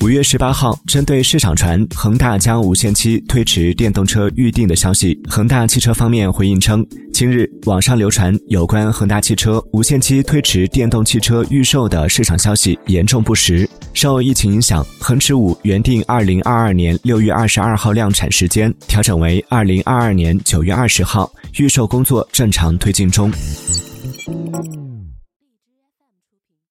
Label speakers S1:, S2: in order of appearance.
S1: 五月十八号，针对市场传恒大将无限期推迟电动车预定的消息，恒大汽车方面回应称，今日网上流传有关恒大汽车无限期推迟电动汽车预售的市场消息严重不实。受疫情影响，恒驰五原定二零二二年六月二十二号量产时间调整为二零二二年九月二十号，预售工作正常推进中。